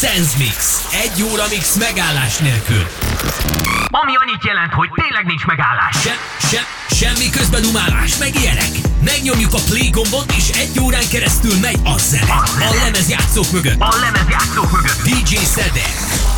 Sense Mix. Egy óra mix megállás nélkül. Ami annyit jelent, hogy tényleg nincs megállás. Se, se, semmi közben umálás, meg ilyenek. Megnyomjuk a play gombot, és egy órán keresztül megy a zene. A lemezjátszók mögött. A lemezjátszók mögött. DJ Szedek.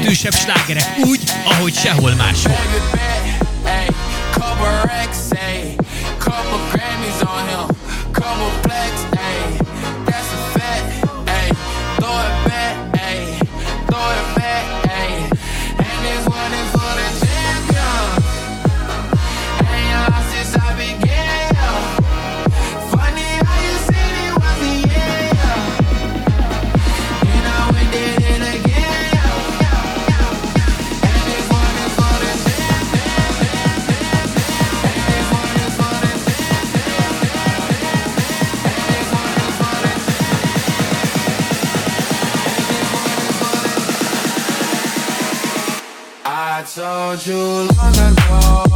legjelentősebb slágerek úgy, ahogy sehol máshol. Told you long ago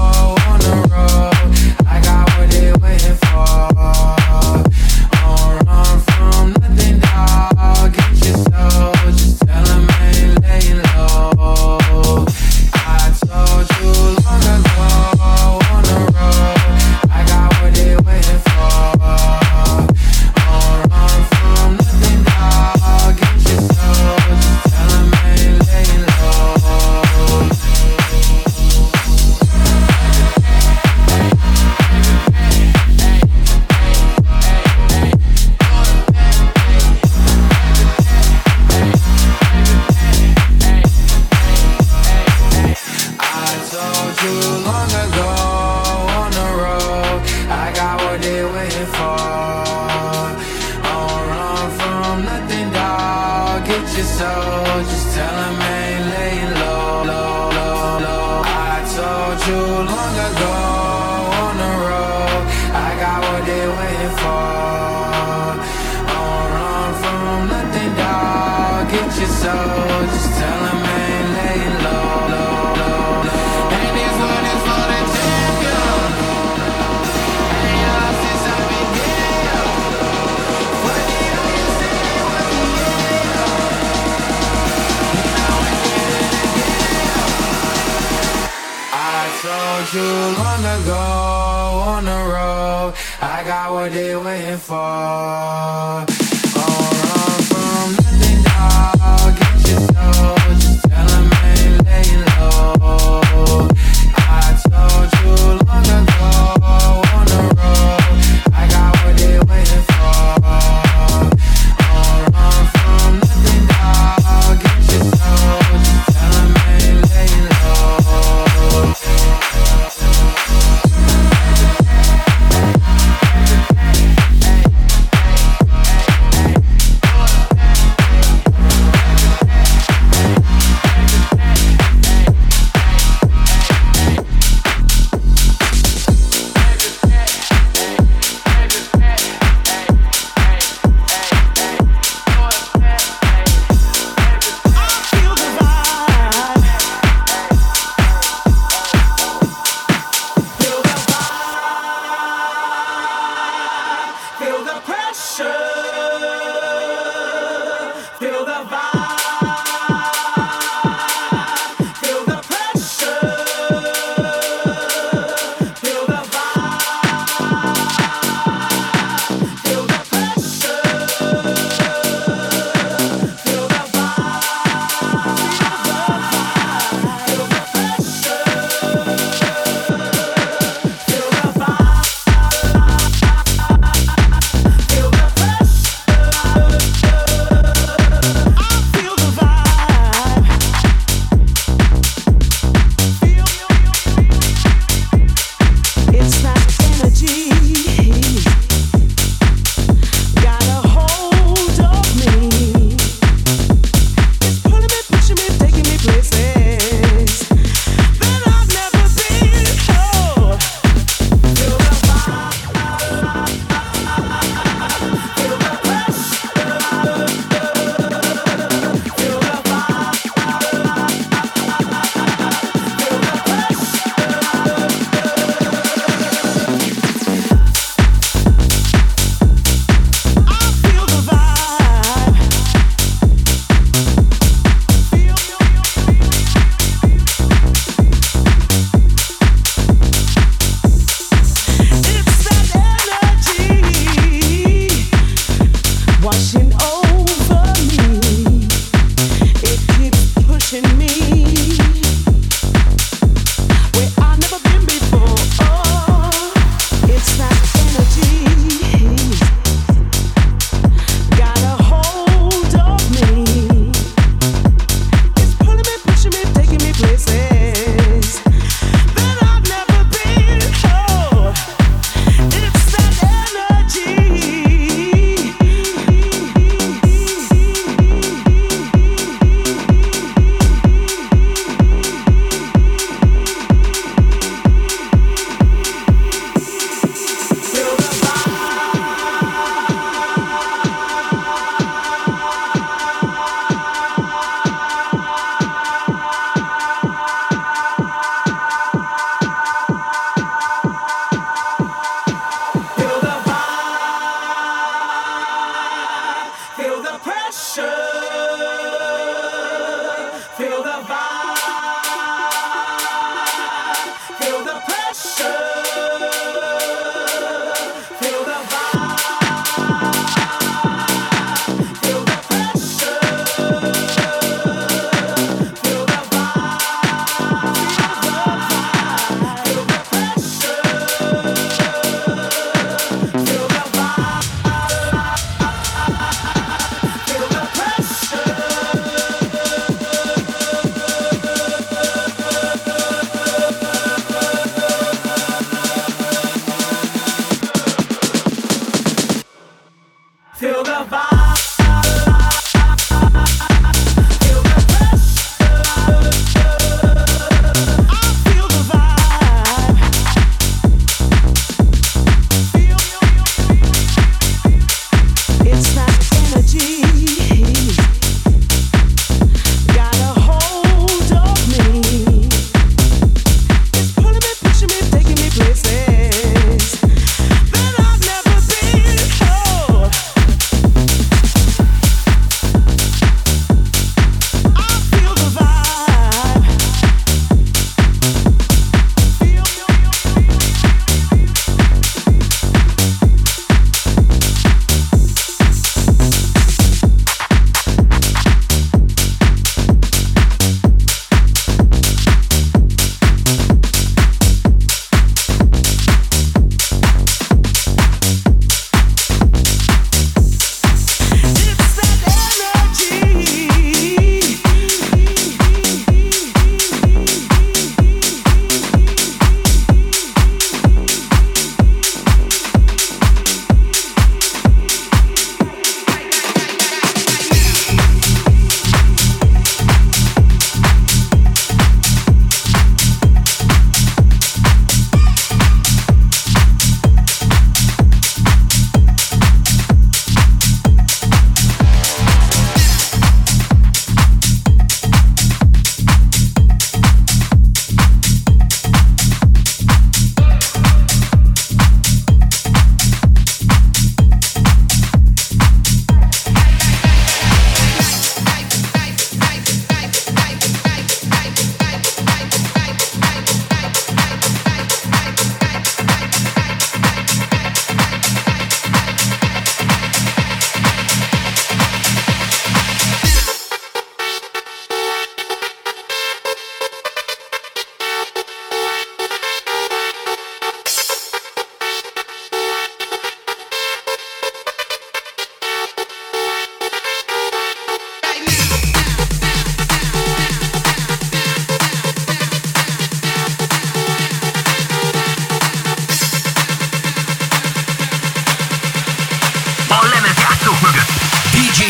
what they waiting for.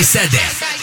DJ Szedek.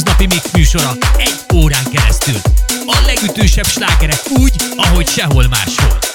Hétköznapi mix műsora egy órán keresztül. A legütősebb slágerek úgy, ahogy sehol máshol.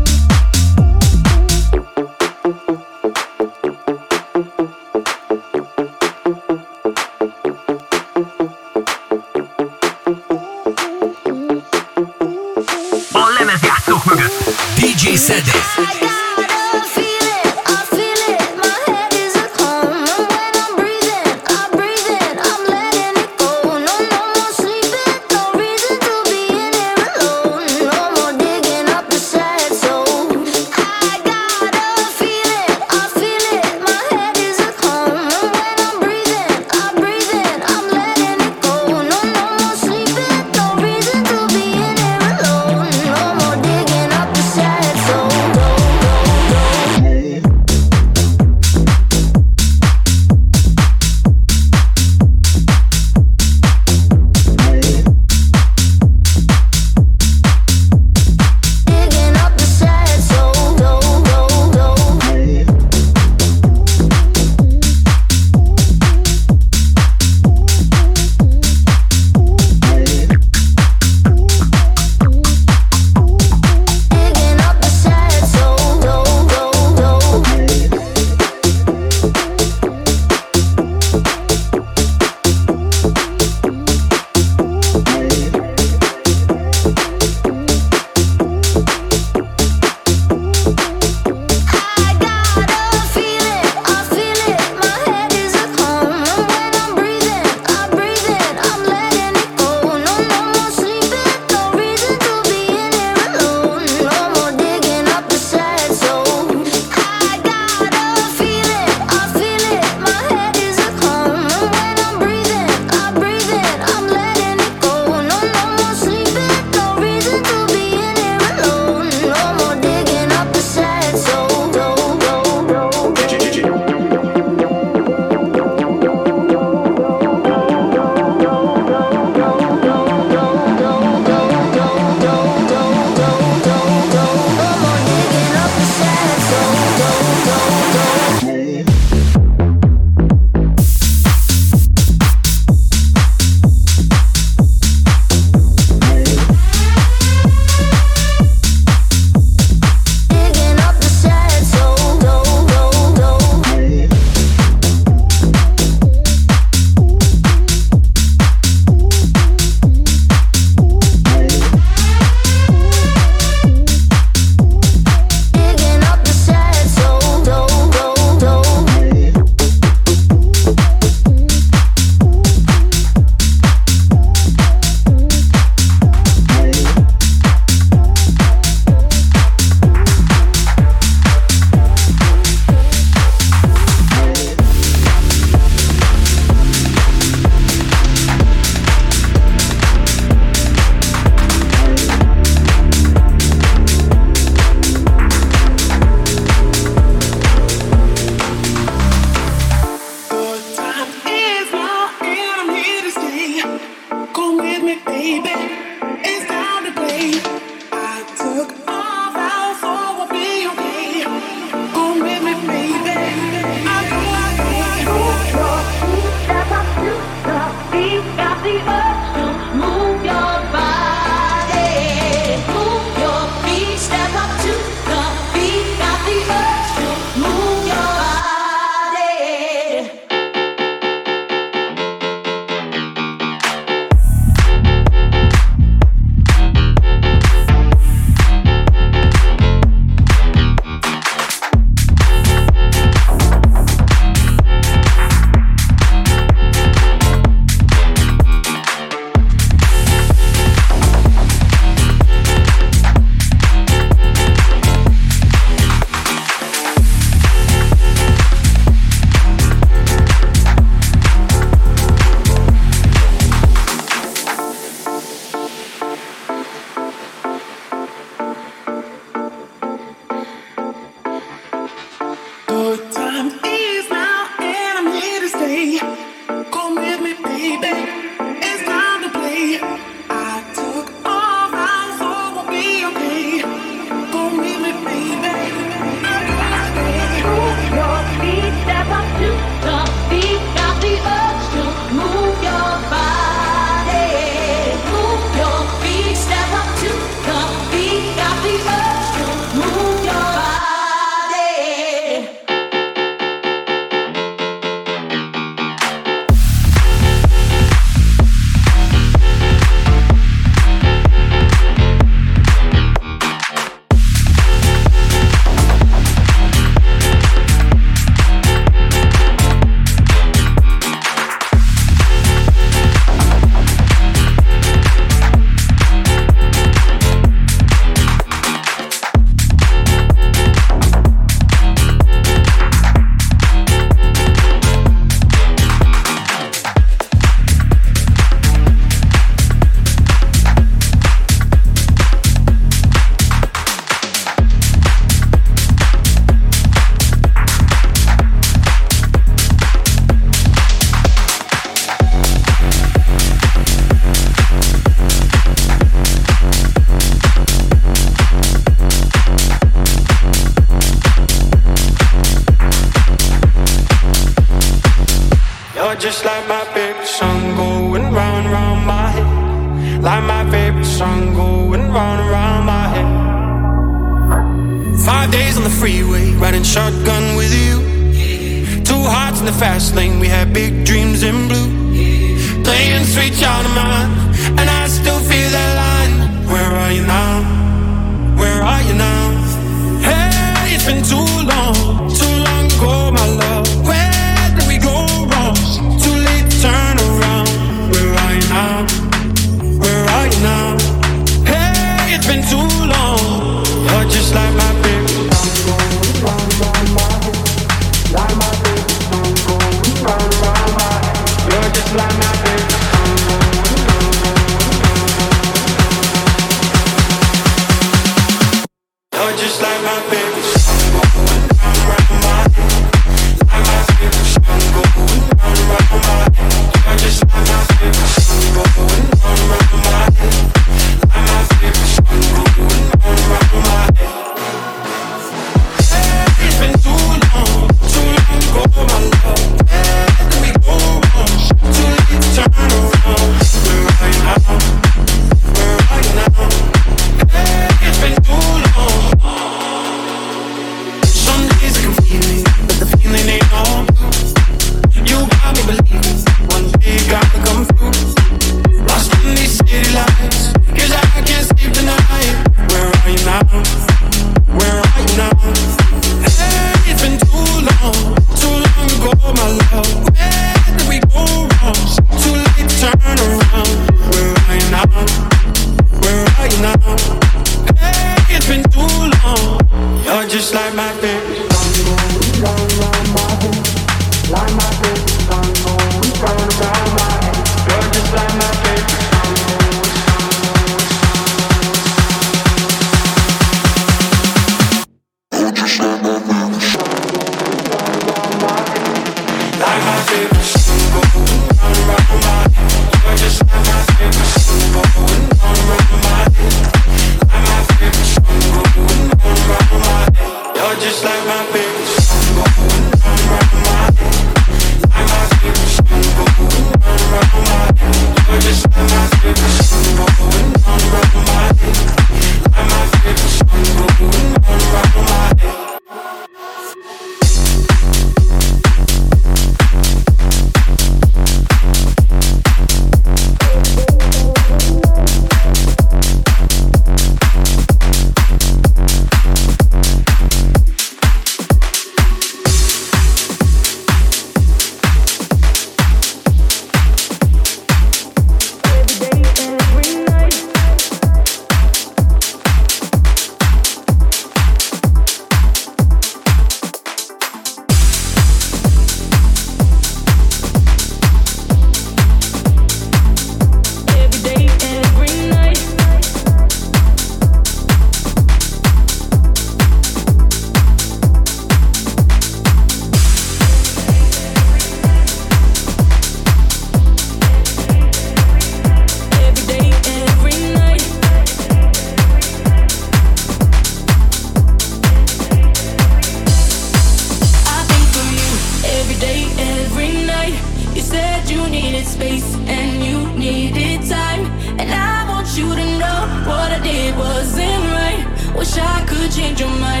change your mind.